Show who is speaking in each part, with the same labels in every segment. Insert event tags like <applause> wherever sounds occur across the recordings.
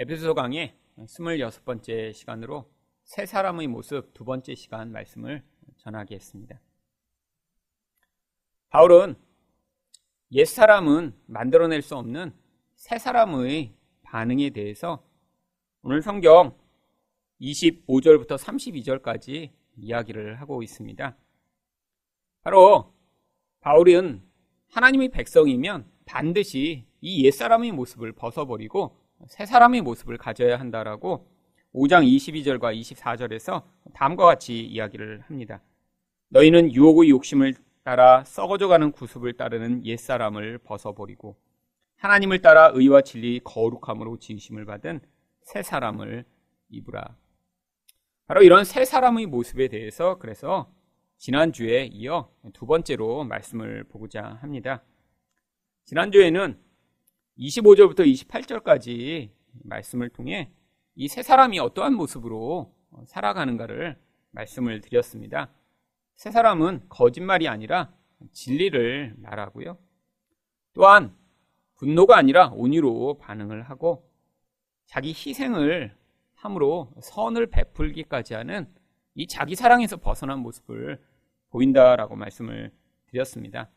Speaker 1: 에베소 강의 26번째 시간으로 새 사람의 모습 두 번째 시간 말씀을 전하겠습니다. 바울은 옛 사람은 만들어낼 수 없는 새 사람의 반응에 대해서 오늘 성경 25절부터 32절까지 이야기를 하고 있습니다. 바로 바울은 하나님의 백성이면 반드시 이 옛사람의 모습을 벗어버리고 새 사람의 모습을 가져야 한다라고 5장 22절과 24절에서 다음과 같이 이야기를 합니다. 너희는 유혹의 욕심을 따라 썩어져가는 구습을 따르는 옛사람을 벗어버리고 하나님을 따라 의와 진리 거룩함으로 지으심을 받은 새 사람을 입으라. 바로 이런 새 사람의 모습에 대해서 그래서 지난주에 이어 두 번째로 말씀을 보고자 합니다. 지난주에는 25절부터 28절까지 말씀을 통해 이 세 사람이 어떠한 모습으로 살아가는가를 말씀을 드렸습니다. 세 사람은 거짓말이 아니라 진리를 말하고요. 또한 분노가 아니라 온유로 반응을 하고 자기 희생을 함으로 선을 베풀기까지 하는 이 자기 사랑에서 벗어난 모습을 보인다라고 말씀을 드렸습니다.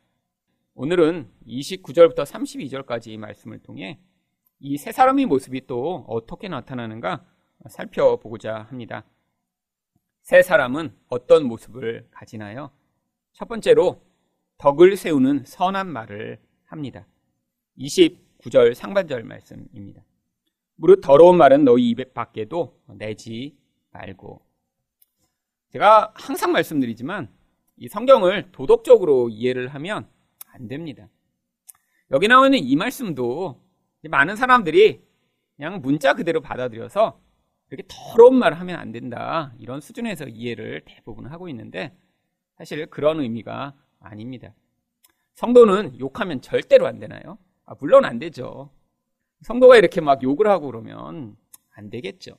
Speaker 1: 오늘은 29절부터 32절까지 말씀을 통해 이 세 사람의 모습이 또 어떻게 나타나는가 살펴보고자 합니다. 세 사람은 어떤 모습을 가지나요? 첫 번째로 덕을 세우는 선한 말을 합니다. 29절 상반절 말씀입니다. 무릇 더러운 말은 너희 입 밖에도 내지 말고. 제가 항상 말씀드리지만 이 성경을 도덕적으로 이해를 하면 안 됩니다. 여기 나오는 이 말씀도 많은 사람들이 그냥 문자 그대로 받아들여서 이렇게 더러운 말을 하면 안 된다. 이런 수준에서 이해를 대부분 하고 있는데 사실 그런 의미가 아닙니다. 성도는 욕하면 절대로 안 되나요? 아, 물론 안 되죠. 성도가 이렇게 막 욕을 하고 그러면 안 되겠죠.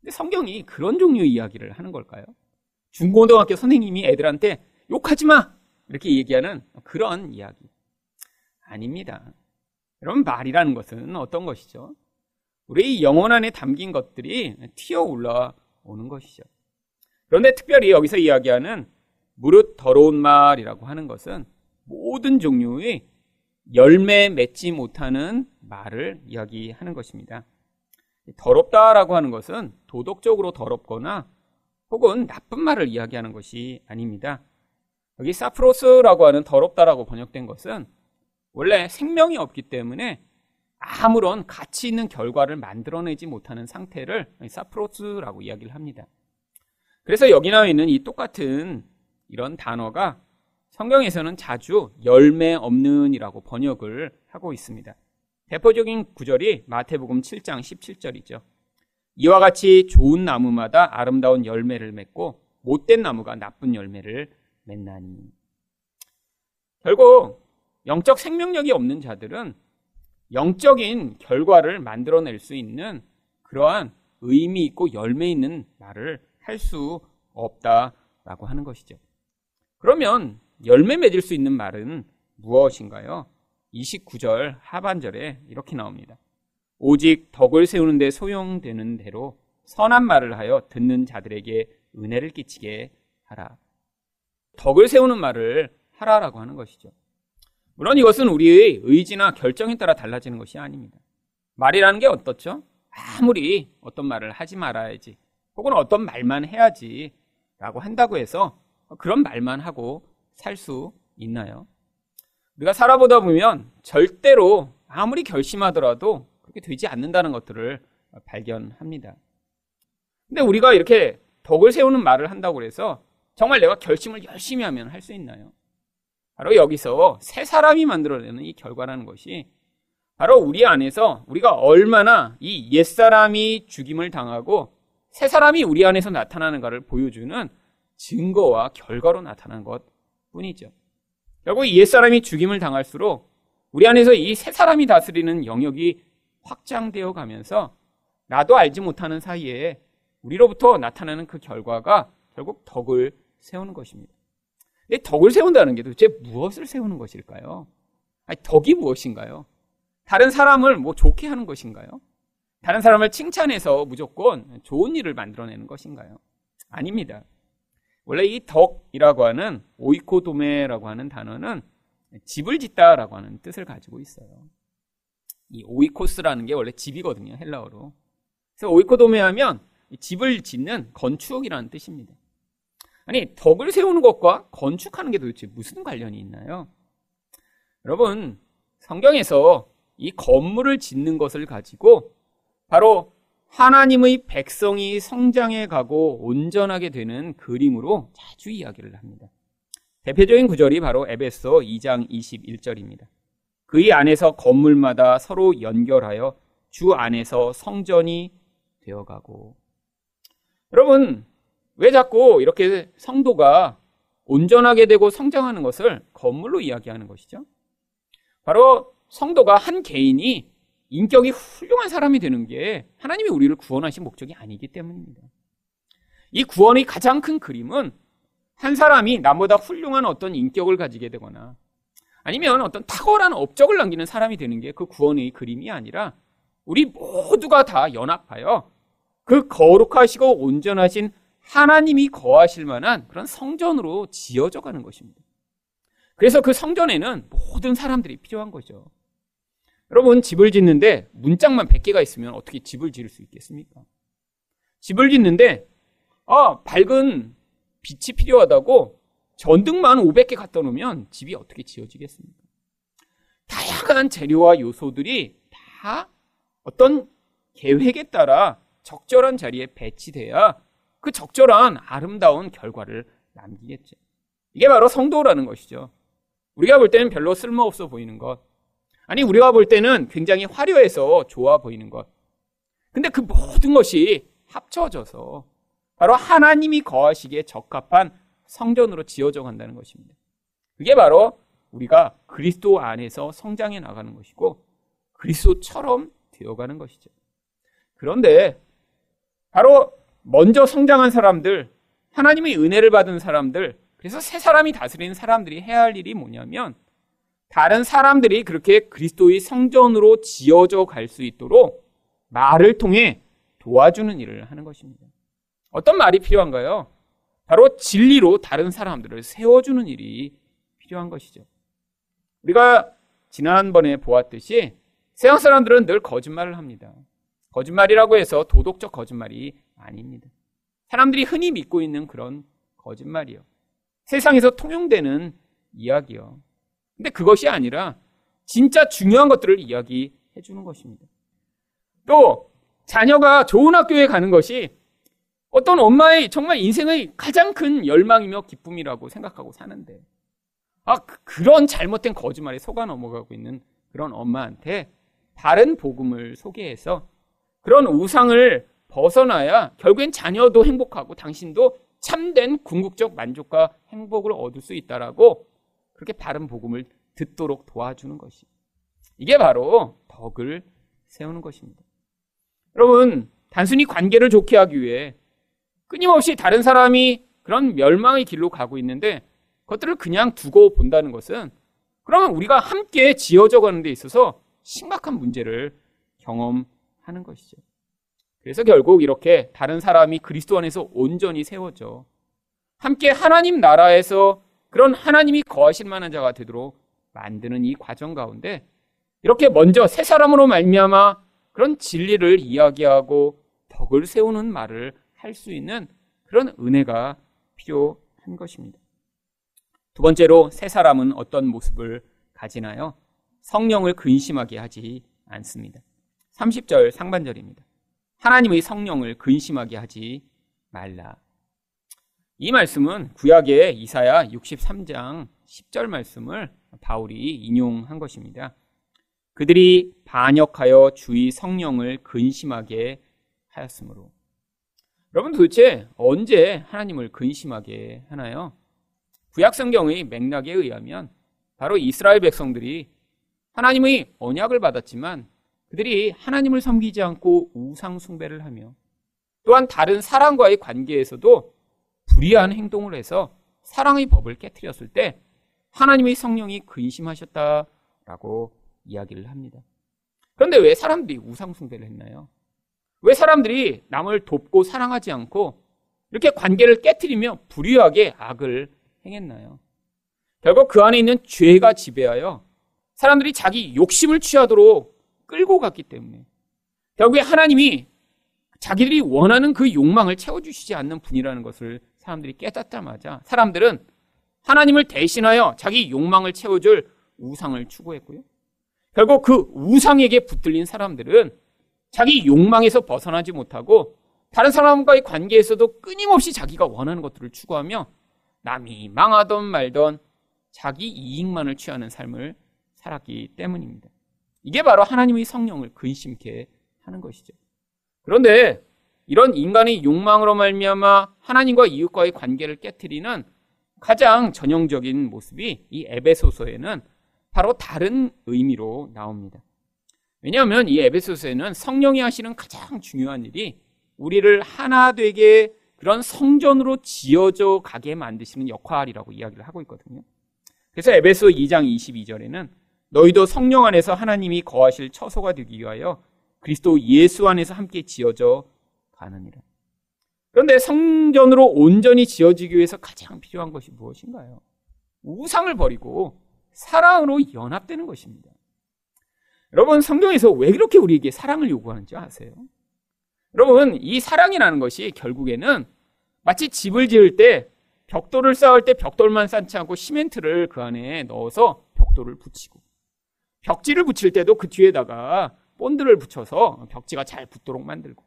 Speaker 1: 근데 성경이 그런 종류의 이야기를 하는 걸까요? 중고등학교 선생님이 애들한테 욕하지 마! 이렇게 얘기하는 그런 이야기. 아닙니다. 여러분, 말이라는 것은 어떤 것이죠? 우리 영혼 안에 담긴 것들이 튀어 올라오는 것이죠. 그런데 특별히 여기서 이야기하는 무릇 더러운 말이라고 하는 것은 모든 종류의 열매 맺지 못하는 말을 이야기하는 것입니다. 더럽다라고 하는 것은 도덕적으로 더럽거나 혹은 나쁜 말을 이야기하는 것이 아닙니다. 여기 사프로스라고 하는 더럽다라고 번역된 것은 원래 생명이 없기 때문에 아무런 가치 있는 결과를 만들어내지 못하는 상태를 사프로스라고 이야기를 합니다. 그래서 여기 나와 있는 이 똑같은 이런 단어가 성경에서는 자주 열매 없는이라고 번역을 하고 있습니다. 대표적인 구절이 마태복음 7장 17절이죠. 이와 같이 좋은 나무마다 아름다운 열매를 맺고 못된 나무가 나쁜 열매를 맺나니. 결국 영적 생명력이 없는 자들은 영적인 결과를 만들어낼 수 있는 그러한 의미 있고 열매 있는 말을 할 수 없다라고 하는 것이죠. 그러면 열매 맺을 수 있는 말은 무엇인가요? 29절 하반절에 이렇게 나옵니다. 오직 덕을 세우는데 소용되는 대로 선한 말을 하여 듣는 자들에게 은혜를 끼치게 하라. 덕을 세우는 말을 하라라고 하는 것이죠. 물론 이것은 우리의 의지나 결정에 따라 달라지는 것이 아닙니다. 말이라는 게 어떻죠? 아무리 어떤 말을 하지 말아야지, 혹은 어떤 말만 해야지 라고 한다고 해서 그런 말만 하고 살 수 있나요? 우리가 살아보다 보면 절대로 아무리 결심하더라도 그렇게 되지 않는다는 것들을 발견합니다. 근데 우리가 이렇게 덕을 세우는 말을 한다고 해서 정말 내가 결심을 열심히 하면 할 수 있나요? 바로 여기서 새 사람이 만들어내는 이 결과라는 것이 바로 우리 안에서 우리가 얼마나 이 옛사람이 죽임을 당하고 새 사람이 우리 안에서 나타나는가를 보여주는 증거와 결과로 나타난 것 뿐이죠. 결국 이 옛사람이 죽임을 당할수록 우리 안에서 이 새 사람이 다스리는 영역이 확장되어 가면서 나도 알지 못하는 사이에 우리로부터 나타나는 그 결과가 결국 덕을 세우는 것입니다. 근데 덕을 세운다는 게 도대체 무엇을 세우는 것일까요? 아니, 덕이 무엇인가요? 다른 사람을 뭐 좋게 하는 것인가요? 다른 사람을 칭찬해서 무조건 좋은 일을 만들어내는 것인가요? 아닙니다. 원래 이 덕이라고 하는 오이코도메라고 하는 단어는 집을 짓다라고 하는 뜻을 가지고 있어요. 이 오이코스라는 게 원래 집이거든요, 헬라어로. 그래서 오이코도메 하면 집을 짓는 건축이라는 뜻입니다. 아니, 덕을 세우는 것과 건축하는 게 도대체 무슨 관련이 있나요? 여러분, 성경에서 이 건물을 짓는 것을 가지고 바로 하나님의 백성이 성장해 가고 온전하게 되는 그림으로 자주 이야기를 합니다. 대표적인 구절이 바로 에베소 2장 21절입니다. 그의 안에서 건물마다 서로 연결하여 주 안에서 성전이 되어가고. 여러분, 왜 자꾸 이렇게 성도가 온전하게 되고 성장하는 것을 건물로 이야기하는 것이죠? 바로 성도가 한 개인이 인격이 훌륭한 사람이 되는 게 하나님이 우리를 구원하신 목적이 아니기 때문입니다. 이 구원의 가장 큰 그림은 한 사람이 나보다 훌륭한 어떤 인격을 가지게 되거나 아니면 어떤 탁월한 업적을 남기는 사람이 되는 게 그 구원의 그림이 아니라 우리 모두가 다 연합하여 그 거룩하시고 온전하신 하나님이 거하실 만한 그런 성전으로 지어져 가는 것입니다. 그래서 그 성전에는 모든 사람들이 필요한 거죠. 여러분, 집을 짓는데 문짝만 100개가 있으면 어떻게 집을 지을 수 있겠습니까? 집을 짓는데, 아, 밝은 빛이 필요하다고 전등만 500개 갖다 놓으면 집이 어떻게 지어지겠습니까? 다양한 재료와 요소들이 다 어떤 계획에 따라 적절한 자리에 배치돼야 그 적절한 아름다운 결과를 남기겠죠. 이게 바로 성도라는 것이죠. 우리가 볼 때는 별로 쓸모없어 보이는 것. 아니, 우리가 볼 때는 굉장히 화려해서 좋아 보이는 것. 근데 그 모든 것이 합쳐져서 바로 하나님이 거하시기에 적합한 성전으로 지어져 간다는 것입니다. 그게 바로 우리가 그리스도 안에서 성장해 나가는 것이고 그리스도처럼 되어가는 것이죠. 그런데 바로 먼저 성장한 사람들, 하나님의 은혜를 받은 사람들, 그래서 새 사람이 다스리는 사람들이 해야 할 일이 뭐냐면 다른 사람들이 그렇게 그리스도의 성전으로 지어져 갈 수 있도록 말을 통해 도와주는 일을 하는 것입니다. 어떤 말이 필요한가요? 바로 진리로 다른 사람들을 세워주는 일이 필요한 것이죠. 우리가 지난번에 보았듯이 세상 사람들은 늘 거짓말을 합니다. 거짓말이라고 해서 도덕적 거짓말이 아닙니다. 사람들이 흔히 믿고 있는 그런 거짓말이요. 세상에서 통용되는 이야기요. 근데 그것이 아니라 진짜 중요한 것들을 이야기해 주는 것입니다. 또 자녀가 좋은 학교에 가는 것이 어떤 엄마의 정말 인생의 가장 큰 열망이며 기쁨이라고 생각하고 사는데 아 그, 그런 잘못된 거짓말에 속아 넘어가고 있는 그런 엄마한테 바른 복음을 소개해서 그런 우상을 벗어나야 결국엔 자녀도 행복하고 당신도 참된 궁극적 만족과 행복을 얻을 수 있다라고 그렇게 바른 복음을 듣도록 도와주는 것이. 이게 바로 덕을 세우는 것입니다. 여러분, 단순히 관계를 좋게 하기 위해 끊임없이 다른 사람이 그런 멸망의 길로 가고 있는데 그것들을 그냥 두고 본다는 것은 그러면 우리가 함께 지어져 가는 데 있어서 심각한 문제를 경험하는 것이죠. 그래서 결국 이렇게 다른 사람이 그리스도 안에서 온전히 세워져 함께 하나님 나라에서 그런 하나님이 거하실 만한 자가 되도록 만드는 이 과정 가운데 이렇게 먼저 새 사람으로 말미암아 그런 진리를 이야기하고 덕을 세우는 말을 할 수 있는 그런 은혜가 필요한 것입니다. 두 번째로 새 사람은 어떤 모습을 가지나요? 성령을 근심하게 하지 않습니다. 30절 상반절입니다. 하나님의 성령을 근심하게 하지 말라. 이 말씀은 구약의 이사야 63장 10절 말씀을 바울이 인용한 것입니다. 그들이 반역하여 주의 성령을 근심하게 하였으므로. 여러분 도대체 언제 하나님을 근심하게 하나요? 구약 성경의 맥락에 의하면 바로 이스라엘 백성들이 하나님의 언약을 받았지만 그들이 하나님을 섬기지 않고 우상 숭배를 하며 또한 다른 사람과의 관계에서도 불의한 행동을 해서 사랑의 법을 깨뜨렸을 때 하나님의 성령이 근심하셨다라고 이야기를 합니다. 그런데 왜 사람들이 우상숭배를 했나요? 왜 사람들이 남을 돕고 사랑하지 않고 이렇게 관계를 깨뜨리며 불의하게 악을 행했나요? 결국 그 안에 있는 죄가 지배하여 사람들이 자기 욕심을 취하도록 끌고 갔기 때문에 결국에 하나님이 자기들이 원하는 그 욕망을 채워주시지 않는 분이라는 것을 사람들이 깨닫자마자 사람들은 하나님을 대신하여 자기 욕망을 채워줄 우상을 추구했고요. 결국 그 우상에게 붙들린 사람들은 자기 욕망에서 벗어나지 못하고 다른 사람과의 관계에서도 끊임없이 자기가 원하는 것들을 추구하며 남이 망하던 말던 자기 이익만을 취하는 삶을 살았기 때문입니다. 이게 바로 하나님의 성령을 근심케 하는 것이죠. 그런데 이런 인간의 욕망으로 말미암아 하나님과 이웃과의 관계를 깨뜨리는 가장 전형적인 모습이 이 에베소서에는 바로 다른 의미로 나옵니다. 왜냐하면 이 에베소서에는 성령이 하시는 가장 중요한 일이 우리를 하나 되게 그런 성전으로 지어져 가게 만드시는 역할이라고 이야기를 하고 있거든요. 그래서 에베소 2장 22절에는 너희도 성령 안에서 하나님이 거하실 처소가 되기 위하여 그리스도 예수 안에서 함께 지어져 가느니라. 그런데 성전으로 온전히 지어지기 위해서 가장 필요한 것이 무엇인가요? 우상을 버리고 사랑으로 연합되는 것입니다. 여러분, 성경에서 왜 그렇게 우리에게 사랑을 요구하는지 아세요? 여러분, 이 사랑이라는 것이 결국에는 마치 집을 지을 때 벽돌을 쌓을 때 벽돌만 쌓지 않고 시멘트를 그 안에 넣어서 벽돌을 붙이고 벽지를 붙일 때도 그 뒤에다가 본드를 붙여서 벽지가 잘 붙도록 만들고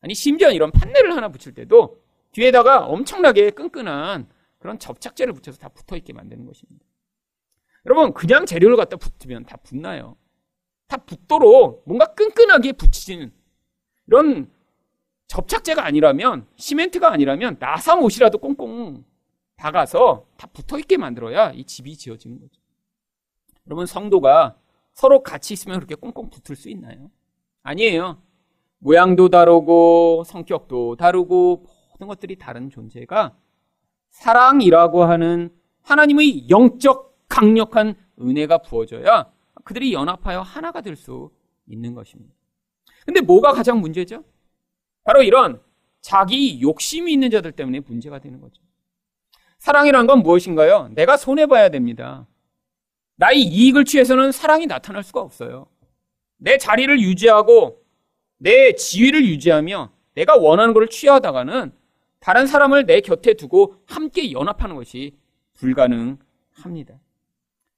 Speaker 1: 아니 심지어 이런 판넬을 하나 붙일 때도 뒤에다가 엄청나게 끈끈한 그런 접착제를 붙여서 다 붙어 있게 만드는 것입니다. 여러분 그냥 재료를 갖다 붙으면 다 붙나요? 다 붙도록 뭔가 끈끈하게 붙이는 이런 접착제가 아니라면 시멘트가 아니라면 나사 못이라도 꽁꽁 박아서 다 붙어 있게 만들어야 이 집이 지어지는 거죠. 여러분 성도가 서로 같이 있으면 그렇게 꽁꽁 붙을 수 있나요? 아니에요. 모양도 다르고 성격도 다르고 모든 것들이 다른 존재가 사랑이라고 하는 하나님의 영적 강력한 은혜가 부어져야 그들이 연합하여 하나가 될 수 있는 것입니다. 근데 뭐가 가장 문제죠? 바로 이런 자기 욕심이 있는 자들 때문에 문제가 되는 거죠. 사랑이란 건 무엇인가요? 내가 손해봐야 됩니다. 나의 이익을 취해서는 사랑이 나타날 수가 없어요. 내 자리를 유지하고 내 지위를 유지하며 내가 원하는 것을 취하다가는 다른 사람을 내 곁에 두고 함께 연합하는 것이 불가능합니다.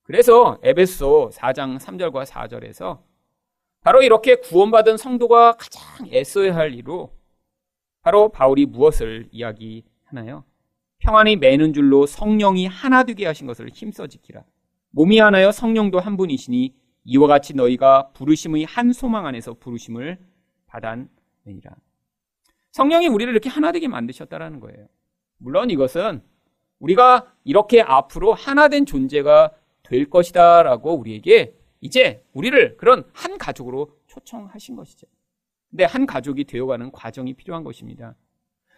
Speaker 1: 그래서 에베소 4장 3절과 4절에서 바로 이렇게 구원받은 성도가 가장 애써야 할 일로 바로 바울이 무엇을 이야기하나요? 평안이 매는 줄로 성령이 하나 되게 하신 것을 힘써 지키라. 몸이 하나여 성령도 한 분이시니 이와 같이 너희가 부르심의 한 소망 안에서 부르심을 받았느니라. 성령이 우리를 이렇게 하나 되게 만드셨다라는 거예요. 물론 이것은 우리가 이렇게 앞으로 하나 된 존재가 될 것이다라고 우리에게 이제 우리를 그런 한 가족으로 초청하신 것이죠. 근데 한 가족이 되어가는 과정이 필요한 것입니다.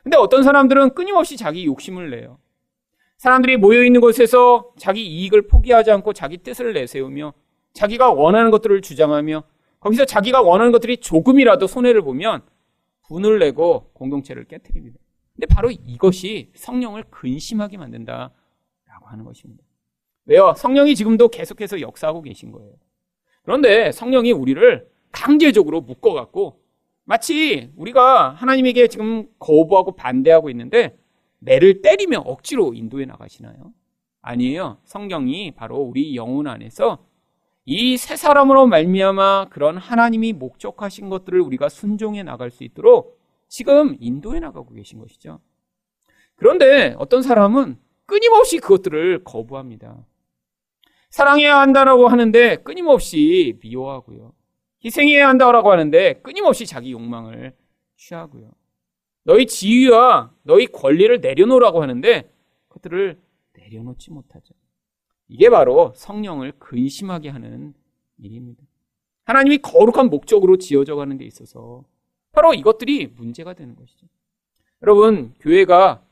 Speaker 1: 근데 어떤 사람들은 끊임없이 자기 욕심을 내요. 사람들이 모여있는 곳에서 자기 이익을 포기하지 않고 자기 뜻을 내세우며 자기가 원하는 것들을 주장하며 거기서 자기가 원하는 것들이 조금이라도 손해를 보면 분을 내고 공동체를 깨뜨립니다. 근데 바로 이것이 성령을 근심하게 만든다라고 하는 것입니다. 왜요? 성령이 지금도 계속해서 역사하고 계신 거예요. 그런데 성령이 우리를 강제적으로 묶어갖고 마치 우리가 하나님에게 지금 거부하고 반대하고 있는데 매를 때리며 억지로 인도해 나가시나요? 아니에요. 성경이 바로 우리 영혼 안에서 이 세 사람으로 말미암아 그런 하나님이 목적하신 것들을 우리가 순종해 나갈 수 있도록 지금 인도해 나가고 계신 것이죠. 그런데 어떤 사람은 끊임없이 그것들을 거부합니다. 사랑해야 한다라고 하는데 끊임없이 미워하고요. 희생해야 한다라고 하는데 끊임없이 자기 욕망을 취하고요. 너희 지위와 너희 권리를 내려놓으라고 하는데 그것들을 내려놓지 못하죠. 이게 바로 성령을 근심하게 하는 일입니다. 하나님이 거룩한 목적으로 지어져 가는 데 있어서 바로 이것들이 문제가 되는 것이죠. 여러분, 교회가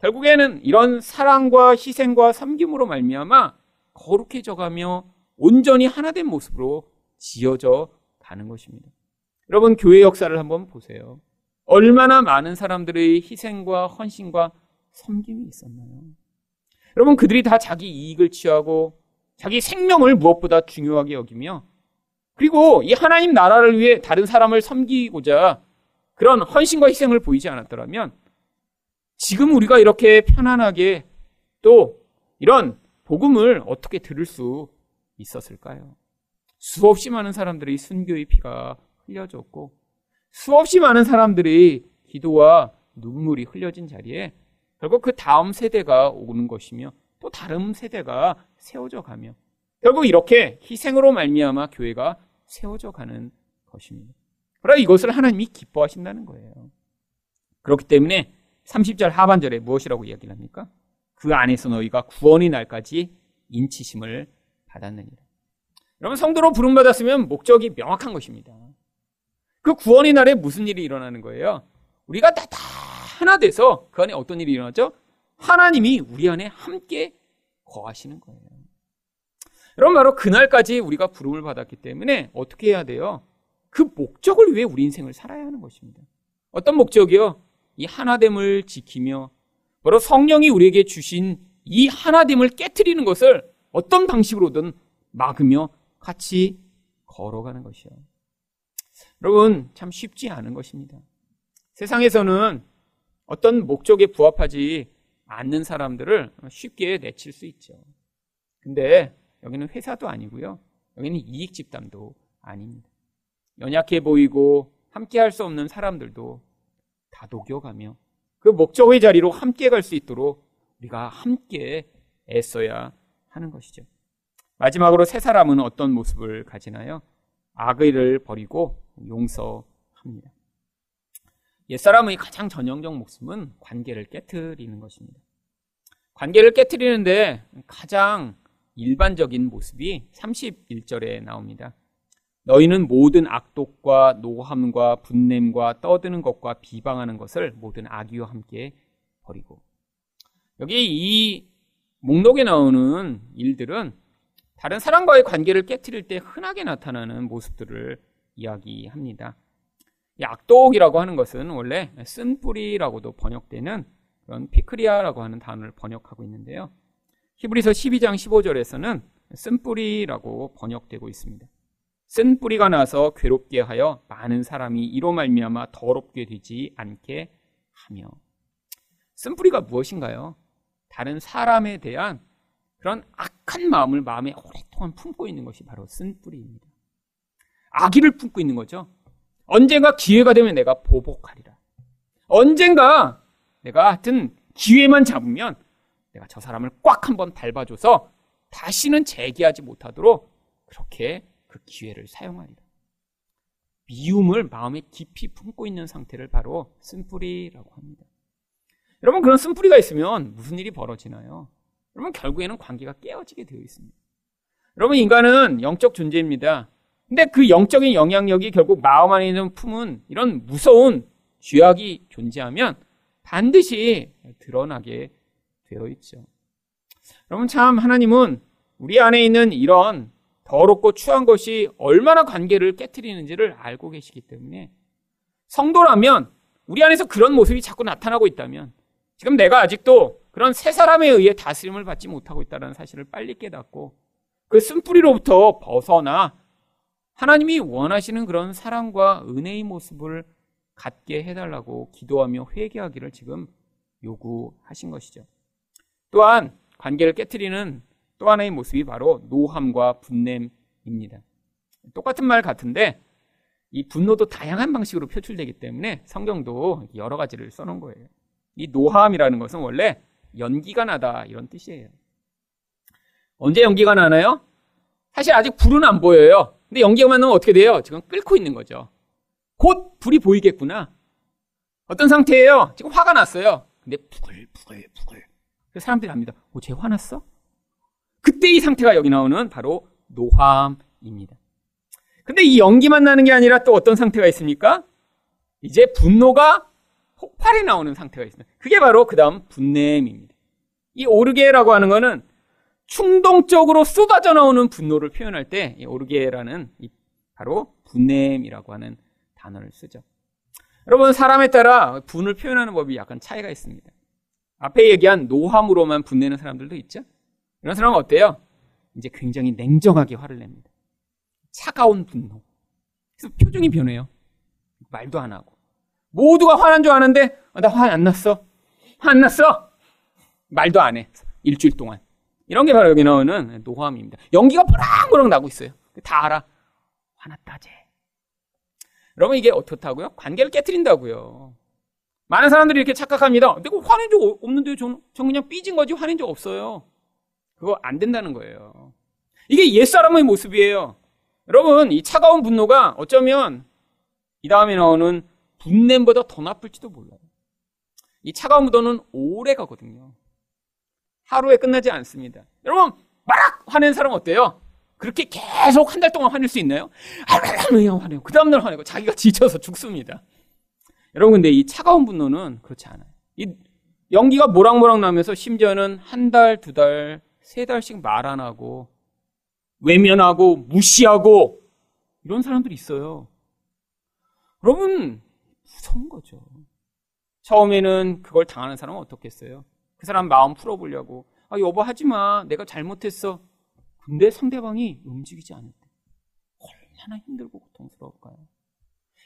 Speaker 1: 결국에는 이런 사랑과 희생과 섬김으로 말미암아 거룩해져 가며 온전히 하나된 모습으로 지어져 가는 것입니다. 여러분 교회 역사를 한번 보세요. 얼마나 많은 사람들의 희생과 헌신과 섬김이 있었나요? 여러분 그들이 다 자기 이익을 취하고 자기 생명을 무엇보다 중요하게 여기며 그리고 이 하나님 나라를 위해 다른 사람을 섬기고자 그런 헌신과 희생을 보이지 않았더라면 지금 우리가 이렇게 편안하게 또 이런 복음을 어떻게 들을 수 있었을까요? 수없이 많은 사람들이 순교의 피가 흘려졌고 수없이 많은 사람들이 기도와 눈물이 흘려진 자리에 결국 그 다음 세대가 오는 것이며 또 다른 세대가 세워져 가며 결국 이렇게 희생으로 말미암아 교회가 세워져 가는 것입니다. 그러나 이것을 하나님이 기뻐하신다는 거예요. 그렇기 때문에 30절 하반절에 무엇이라고 이야기를 합니까? 그 안에서 너희가 구원의 날까지 인치심을 받았느니라. 여러분 성도로 부름받았으면 목적이 명확한 것입니다. 그 구원의 날에 무슨 일이 일어나는 거예요? 우리가 다, 다 하나 돼서 그 안에 어떤 일이 일어나죠? 하나님이 우리 안에 함께 거하시는 거예요. 여러분 바로 그날까지 우리가 부름을 받았기 때문에 어떻게 해야 돼요? 그 목적을 위해 우리 인생을 살아야 하는 것입니다. 어떤 목적이요? 이 하나됨을 지키며 바로 성령이 우리에게 주신 이 하나됨을 깨뜨리는 것을 어떤 방식으로든 막으며 같이 걸어가는 것이요. 여러분 참 쉽지 않은 것입니다. 세상에서는 어떤 목적에 부합하지 않는 사람들을 쉽게 내칠 수 있죠. 근데 여기는 회사도 아니고요. 여기는 이익 집단도 아닙니다. 연약해 보이고 함께 할 수 없는 사람들도 다 녹여가며 그 목적의 자리로 함께 갈 수 있도록 우리가 함께 애써야 하는 것이죠. 마지막으로 세 사람은 어떤 모습을 가지나요? 악의를 버리고 용서합니다. 옛사람의 가장 전형적 모습은 관계를 깨뜨리는 것입니다. 관계를 깨뜨리는데 가장 일반적인 모습이 31절에 나옵니다. 너희는 모든 악독과 노함과 분냄과 떠드는 것과 비방하는 것을 모든 악의와 함께 버리고 여기 이 목록에 나오는 일들은 다른 사람과의 관계를 깨뜨릴 때 흔하게 나타나는 모습들을 이야기합니다. 이 악독이라고 하는 것은 원래 쓴뿌리라고도 번역되는 그런 피크리아라고 하는 단어를 번역하고 있는데요. 히브리서 12장 15절에서는 쓴뿌리라고 번역되고 있습니다. 쓴 뿌리가 나서 괴롭게 하여 많은 사람이 이로 말미암아 더럽게 되지 않게 하며 쓴 뿌리가 무엇인가요? 다른 사람에 대한 그런 악한 마음을 마음에 오랫동안 품고 있는 것이 바로 쓴 뿌리입니다. 악의를 품고 있는 거죠. 언젠가 기회가 되면 내가 보복하리라. 언젠가 내가 하여튼 기회만 잡으면 내가 저 사람을 꽉 한번 밟아줘서 다시는 재기하지 못하도록 그렇게 그 기회를 사용하리라. 미움을 마음에 깊이 품고 있는 상태를 바로 쓴뿌리라고 합니다. 여러분 그런 쓴뿌리가 있으면 무슨 일이 벌어지나요? 여러분 결국에는 관계가 깨어지게 되어 있습니다. 여러분 인간은 영적 존재입니다. 근데 그 영적인 영향력이 결국 마음 안에 있는 품은 이런 무서운 쥐약이 존재하면 반드시 드러나게 되어 있죠. 여러분 참 하나님은 우리 안에 있는 이런 더럽고 추한 것이 얼마나 관계를 깨뜨리는지를 알고 계시기 때문에 성도라면 우리 안에서 그런 모습이 자꾸 나타나고 있다면 지금 내가 아직도 그런 세 사람에 의해 다스림을 받지 못하고 있다는 사실을 빨리 깨닫고 그 쓴뿌리로부터 벗어나 하나님이 원하시는 그런 사랑과 은혜의 모습을 갖게 해달라고 기도하며 회개하기를 지금 요구하신 것이죠. 또한 관계를 깨뜨리는 또 하나의 모습이 바로 노함과 분냄입니다. 똑같은 말 같은데 이 분노도 다양한 방식으로 표출되기 때문에 성경도 여러 가지를 써놓은 거예요. 이 노함이라는 것은 원래 연기가 나다 이런 뜻이에요. 언제 연기가 나나요? 사실 아직 불은 안 보여요. 근데 연기가 나면 어떻게 돼요? 지금 끓고 있는 거죠. 곧 불이 보이겠구나. 어떤 상태예요? 지금 화가 났어요. 근데 부글부글 부글. 사람들이 압니다. 오, 쟤 화났어? 그때 이 상태가 여기 나오는 바로 노함입니다. 근데 이 연기만 나는 게 아니라 또 어떤 상태가 있습니까? 이제 분노가 폭발해 나오는 상태가 있습니다. 그게 바로 그 다음 분냄입니다. 이 오르게라고 하는 거는 충동적으로 쏟아져 나오는 분노를 표현할 때 오르게라는 바로 분냄이라고 하는 단어를 쓰죠. 여러분 사람에 따라 분을 표현하는 법이 약간 차이가 있습니다. 앞에 얘기한 노함으로만 분내는 사람들도 있죠. 이런 사람은 어때요? 이제 굉장히 냉정하게 화를 냅니다. 차가운 분노. 그래서 표정이 변해요. 말도 안 하고. 모두가 화난 줄 아는데 어, 나화 안 났어. 화 안 났어. 말도 안 해. 일주일 동안. 이런 게 바로 여기 나오는 노함입니다. 연기가 보락보락 나고 있어요. 다 알아. 화났다제. 여러분 이게 어떻다고요? 관계를 깨뜨린다고요. 많은 사람들이 이렇게 착각합니다. 내가 화낸 적 없는데 저는, 전 그냥 삐진 거지 화낸 적 없어요. 그거 안 된다는 거예요. 이게 옛사람의 모습이에요. 여러분 이 차가운 분노가 어쩌면 이 다음에 나오는 분냄보다 더 나쁠지도 몰라요. 이 차가운 분노는 오래 가거든요. 하루에 끝나지 않습니다. 여러분 막 화낸 사람 어때요? 그렇게 계속 한 달 동안 화낼 수 있나요? 그냥 화내고 그 다음날 화내고 자기가 지쳐서 죽습니다. 여러분 근데 이 차가운 분노는 그렇지 않아요. 이 연기가 모락모락 나면서 심지어는 한 달, 두 달, 세 달씩 말 안 하고 외면하고 무시하고 이런 사람들이 있어요. 여러분 무서운 거죠. 처음에는 그걸 당하는 사람은 어떻겠어요? 그 사람 마음 풀어보려고 아 여보 하지마 내가 잘못했어 근데 상대방이 움직이지 않을 때 얼마나 힘들고 고통스러울까요?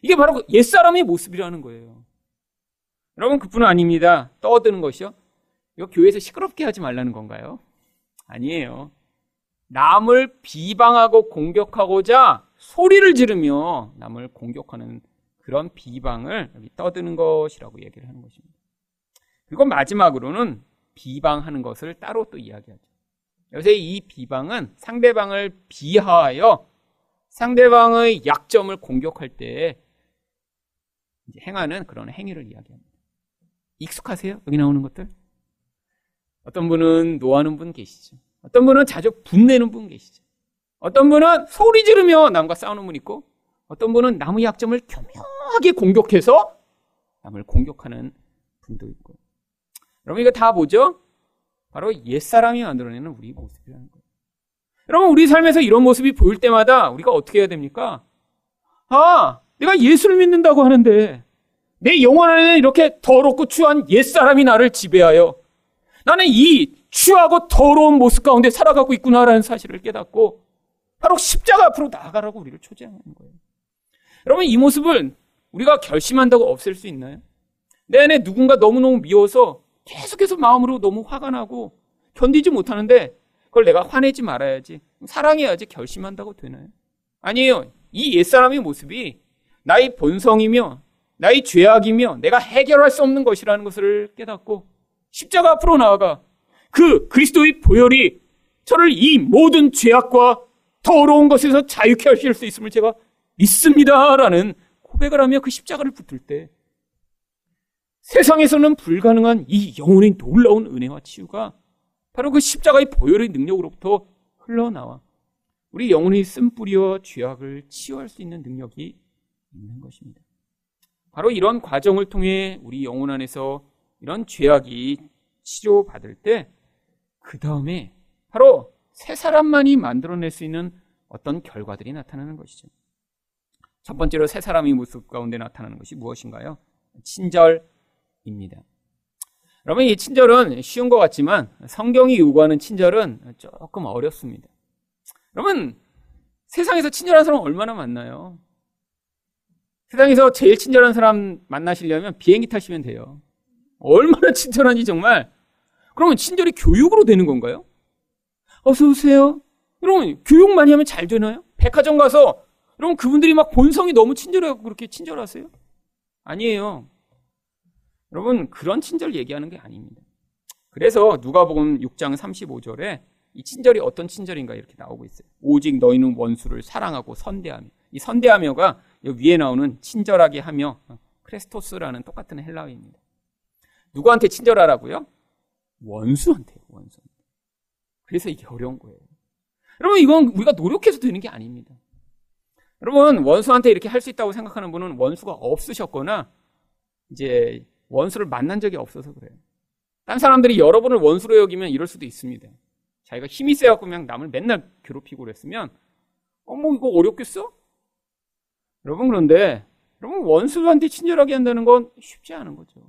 Speaker 1: 이게 바로 그 옛사람의 모습이라는 거예요. 여러분 그뿐은 아닙니다. 떠드는 것이요. 이거 교회에서 시끄럽게 하지 말라는 건가요? 아니에요. 남을 비방하고 공격하고자 소리를 지르며 남을 공격하는 그런 비방을 여기 떠드는 것이라고 얘기를 하는 것입니다. 그리고 마지막으로는 비방하는 것을 따로 또 이야기하죠. 요새 이 비방은 상대방을 비하하여 상대방의 약점을 공격할 때 행하는 그런 행위를 이야기합니다. 익숙하세요? 여기 나오는 것들? 어떤 분은 노하는 분 계시죠. 어떤 분은 자주 분내는 분 계시죠. 어떤 분은 소리 지르며 남과 싸우는 분 있고, 어떤 분은 남의 약점을 교묘하게 공격해서 남을 공격하는 분도 있고. 여러분 이거 다 뭐죠? 바로 옛사람이 만들어내는 우리 모습이라는 거예요. 여러분, 우리 삶에서 이런 모습이 보일 때마다 우리가 어떻게 해야 됩니까? 아, 내가 예수를 믿는다고 하는데 내 영혼 안에는 이렇게 더럽고 추한 옛사람이 나를 지배하여 나는 이 추하고 더러운 모습 가운데 살아가고 있구나라는 사실을 깨닫고 바로 십자가 앞으로 나아가라고 우리를 초대하는 거예요. 여러분, 이 모습을 우리가 결심한다고 없앨 수 있나요? 내 안에 누군가 너무너무 미워서 계속해서 마음으로 너무 화가 나고 견디지 못하는데 그걸 내가 화내지 말아야지. 사랑해야지 결심한다고 되나요? 아니에요. 이 옛사람의 모습이 나의 본성이며 나의 죄악이며 내가 해결할 수 없는 것이라는 것을 깨닫고 십자가 앞으로 나아가 그 그리스도의 보혈이 저를 이 모든 죄악과 더러운 것에서 자유케 하실 수 있음을 제가 믿습니다라는 고백을 하며 그 십자가를 붙들 때 세상에서는 불가능한 이 영혼의 놀라운 은혜와 치유가 바로 그 십자가의 보혈의 능력으로부터 흘러나와 우리 영혼의 쓴뿌리와 죄악을 치유할 수 있는 능력이 있는 것입니다. 바로 이런 과정을 통해 우리 영혼 안에서 이런 죄악이 치료받을 때 그 다음에 바로 새 사람만이 만들어낼 수 있는 어떤 결과들이 나타나는 것이죠. 첫 번째로 새 사람의 모습 가운데 나타나는 것이 무엇인가요? 친절, 입니다. 여러분, 이 친절은 쉬운 것 같지만 성경이 요구하는 친절은 조금 어렵습니다. 여러분, 세상에서 친절한 사람 얼마나 많나요? 세상에서 제일 친절한 사람 만나시려면 비행기 타시면 돼요. 얼마나 <laughs> 친절한지 정말. 그러면 친절이 교육으로 되는 건가요? 어서 오세요. 여러분, 교육 많이 하면 잘 되나요? 백화점 가서 여러분 그분들이 막 본성이 너무 친절하고 그렇게 친절하세요? 아니에요. 여러분 그런 친절 얘기하는 게 아닙니다. 그래서 누가복음 6장 35절에 이 친절이 어떤 친절인가 이렇게 나오고 있어요. 오직 너희는 원수를 사랑하고 선대하며 이 선대하며가 위에 나오는 친절하게 하며 크레스토스라는 똑같은 헬라어입니다. 누구한테 친절하라고요? 원수한테 원수. 그래서 이게 어려운 거예요. 여러분 이건 우리가 노력해서 되는 게 아닙니다. 여러분 원수한테 이렇게 할 수 있다고 생각하는 분은 원수가 없으셨거나 이제 원수를 만난 적이 없어서 그래요. 딴 사람들이 여러분을 원수로 여기면 이럴 수도 있습니다. 자기가 힘이 세갖고 그냥 남을 맨날 괴롭히고 그랬으면, 어, 뭐 이거 어렵겠어? 여러분 그런데 여러분 원수한테 친절하게 한다는 건 쉽지 않은 거죠.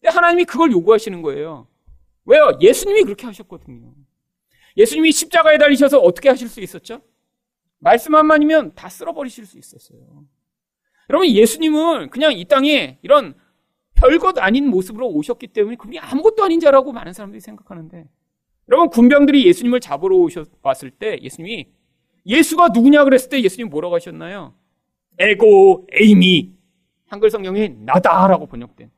Speaker 1: 근데 하나님이 그걸 요구하시는 거예요. 왜요? 예수님이 그렇게 하셨거든요. 예수님이 십자가에 달리셔서 어떻게 하실 수 있었죠? 말씀 한마디면 다 쓸어버리실 수 있었어요. 여러분 예수님은 그냥 이 땅에 이런 별것 아닌 모습으로 오셨기 때문에 그분이 아무것도 아닌 자라고 많은 사람들이 생각하는데 여러분 군병들이 예수님을 잡으러 오셨을 때 예수님이 예수가 누구냐 그랬을 때 예수님 뭐라고 하셨나요? 에고 에이미 한글 성경에 나다라고 번역된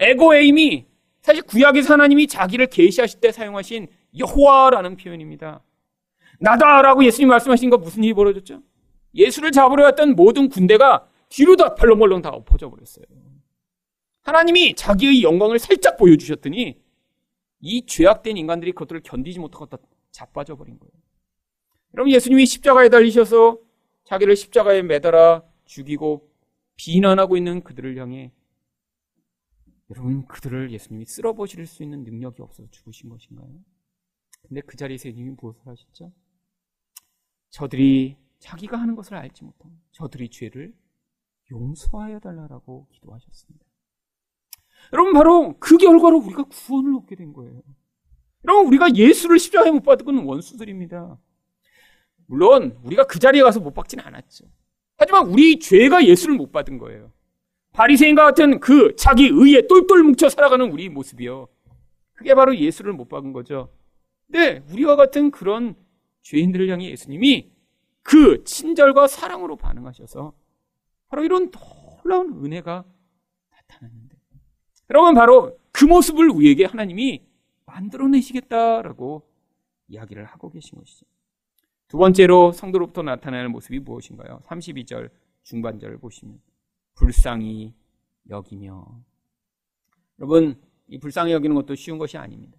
Speaker 1: 에고 에이미 사실 구약에서 하나님이 자기를 계시하실 때 사용하신 여호와라는 표현입니다. 나다라고 예수님 말씀하신 거 무슨 일이 벌어졌죠? 예수를 잡으러 왔던 모든 군대가 뒤로 다 벌렁벌렁 다 엎어져 버렸어요. 하나님이 자기의 영광을 살짝 보여주셨더니 이 죄악된 인간들이 그것들을 견디지 못하고 다 자빠져 버린 거예요. 여러분 예수님이 십자가에 달리셔서 자기를 십자가에 매달아 죽이고 비난하고 있는 그들을 향해 여러분 그들을 예수님이 쓸어버릴 수 있는 능력이 없어서 죽으신 것인가요? 근데 그 자리에서 예수님이 무엇을 하셨죠? 저들이 자기가 하는 것을 알지 못하고 저들이 죄를 용서하여 달라고 기도하셨습니다. 여러분 바로 그 결과로 우리가 구원을 얻게 된 거예요. 여러분 우리가 예수를 십자가에 못 받은 원수들입니다. 물론 우리가 그 자리에 가서 못 받지는 않았죠. 하지만 우리 죄가 예수를 못 받은 거예요. 바리새인과 같은 그 자기 의에 똘똘 뭉쳐 살아가는 우리 모습이요. 그게 바로 예수를 못 받은 거죠. 근데 우리와 같은 그런 죄인들을 향해 예수님이 그 친절과 사랑으로 반응하셔서 바로 이런 놀라운 은혜가 나타났는데 여러분 바로 그 모습을 우리에게 하나님이 만들어내시겠다라고 이야기를 하고 계신 것이죠. 두 번째로 성도로부터 나타나는 모습이 무엇인가요? 32절 중반절을 보시면 불쌍히 여기며 여러분 이 불쌍히 여기는 것도 쉬운 것이 아닙니다.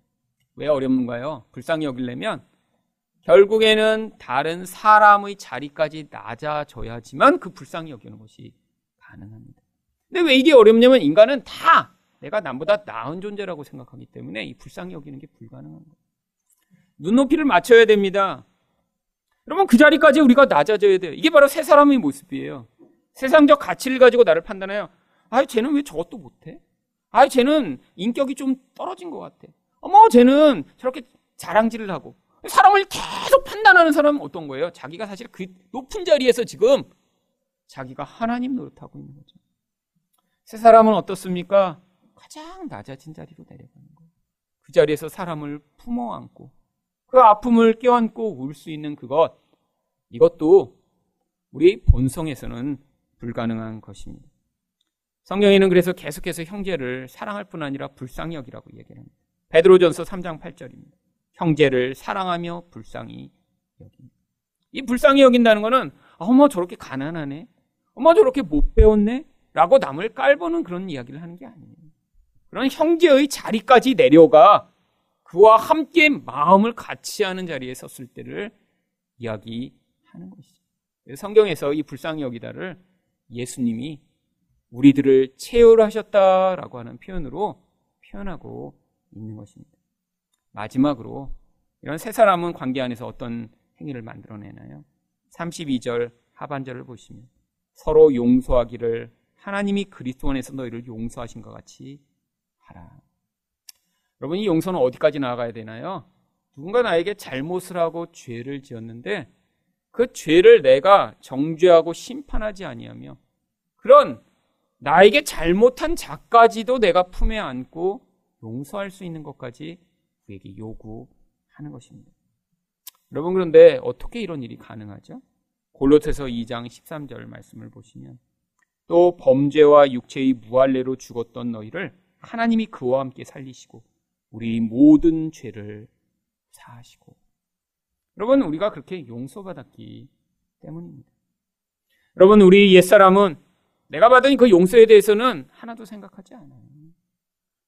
Speaker 1: 왜 어렵는가요? 불쌍히 여기려면 결국에는 다른 사람의 자리까지 낮아져야지만 그 불쌍히 여기는 것이 가능합니다. 근데 왜 이게 어렵냐면 인간은 다 내가 남보다 나은 존재라고 생각하기 때문에 이 불쌍히 여기는 게 불가능한 거예요. 눈높이를 맞춰야 됩니다. 여러분 그 자리까지 우리가 낮아져야 돼요. 이게 바로 새 사람의 모습이에요. 세상적 가치를 가지고 나를 판단해요. 아, 쟤는 왜 저것도 못해? 아, 쟤는 인격이 좀 떨어진 것 같아. 어머, 쟤는 저렇게 자랑질을 하고 사람을 계속 판단하는 사람은 어떤 거예요? 자기가 사실 그 높은 자리에서 지금 자기가 하나님 노릇하고 있는 거죠. 세 사람은 어떻습니까? 가장 낮아진 자리로 내려가는 거예요. 그 자리에서 사람을 품어 안고 그 아픔을 껴안고 울 수 있는 그것 이것도 우리 본성에서는 불가능한 것입니다. 성경에는 그래서 계속해서 형제를 사랑할 뿐 아니라 불쌍히 여기라고 얘기합니다. 베드로전서 3장 8절입니다. 형제를 사랑하며 불쌍히 여긴다. 이 불쌍히 여긴다는 것은 어머 저렇게 가난하네. 어머 저렇게 못 배웠네. 라고 남을 깔보는 그런 이야기를 하는 게 아니에요. 그런 형제의 자리까지 내려가 그와 함께 마음을 같이 하는 자리에 섰을 때를 이야기하는 것이죠. 성경에서 이 불쌍히 여기다를 예수님이 우리들을 체휼하셨다라고 하는 표현으로 표현하고 있는 것입니다. 마지막으로 이런 세 사람은 관계 안에서 어떤 행위를 만들어내나요? 32절 하반절을 보시면 서로 용서하기를 하나님이 그리스도 안에서 너희를 용서하신 것 같이 하라. 여러분 이 용서는 어디까지 나아가야 되나요? 누군가 나에게 잘못을 하고 죄를 지었는데 그 죄를 내가 정죄하고 심판하지 아니하며 그런 나에게 잘못한 자까지도 내가 품에 안고 용서할 수 있는 것까지 그에게 요구하는 것입니다. 여러분 그런데 어떻게 이런 일이 가능하죠? 골로새서 2장 13절 말씀을 보시면 또 범죄와 육체의 무할례로 죽었던 너희를 하나님이 그와 함께 살리시고 우리 모든 죄를 사하시고 여러분 우리가 그렇게 용서받았기 때문입니다. 여러분 우리 옛사람은 내가 받은 그 용서에 대해서는 하나도 생각하지 않아요.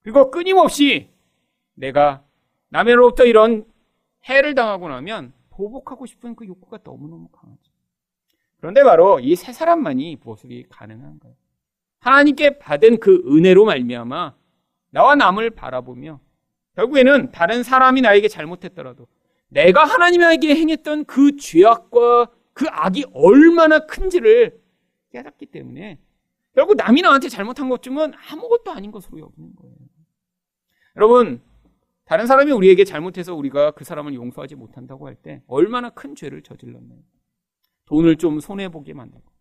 Speaker 1: 그리고 끊임없이 내가 남에로부터 이런 해를 당하고 나면 보복하고 싶은 그 욕구가 너무너무 강하죠. 그런데 바로 이 세 사람만이 무엇이 가능한가요? 하나님께 받은 그 은혜로 말미암아 나와 남을 바라보며 결국에는 다른 사람이 나에게 잘못했더라도 내가 하나님에게 행했던 그 죄악과 그 악이 얼마나 큰지를 깨닫기 때문에 결국 남이 나한테 잘못한 것쯤은 아무것도 아닌 것으로 여기는 거예요. 여러분, 다른 사람이 우리에게 잘못해서 우리가 그 사람을 용서하지 못한다고 할 때 얼마나 큰 죄를 저질렀나요? 돈을 좀 손해보게 만들고,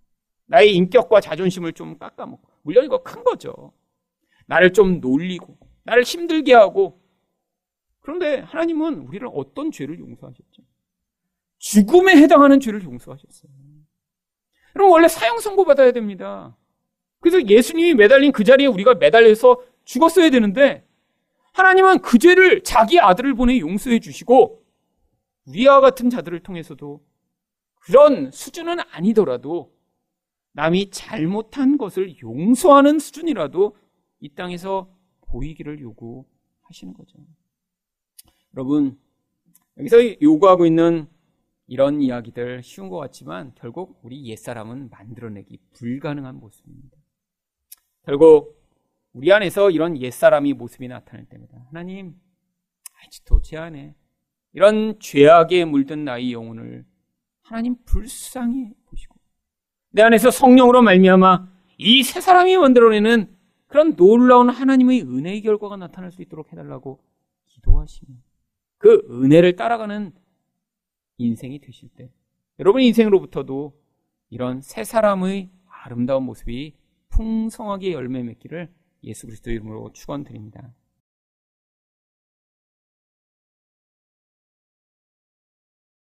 Speaker 1: 나의 인격과 자존심을 좀 깎아먹고, 물론 이거 큰 거죠. 나를 좀 놀리고, 나를 힘들게 하고, 그런데 하나님은 우리를 어떤 죄를 용서하셨죠? 죽음에 해당하는 죄를 용서하셨어요. 그럼 원래 사형 선고 받아야 됩니다. 그래서 예수님이 매달린 그 자리에 우리가 매달려서 죽었어야 되는데 하나님은 그 죄를 자기 아들을 보내 용서해 주시고 우리와 같은 자들을 통해서도 그런 수준은 아니더라도 남이 잘못한 것을 용서하는 수준이라도 이 땅에서 보이기를 요구하시는 거죠. 여러분, 여기서 요구하고 있는 이런 이야기들 쉬운 것 같지만 결국 우리 옛사람은 만들어내기 불가능한 모습입니다. 결국 우리 안에서 이런 옛사람이 모습이 나타날 때마다. 하나님 아직도 제 안에 이런 죄악에 물든 나의 영혼을 하나님 불쌍히 보시고 내 안에서 성령으로 말미암아 이새 사람이 만들어내는 그런 놀라운 하나님의 은혜의 결과가 나타날 수 있도록 해달라고 기도하시며 그 은혜를 따라가는 인생이 되실 때 여러분 인생으로부터도 이런 새 사람의 아름다운 모습이 풍성하게 열매 맺기를 예수 그리스도 이름으로 축원드립니다.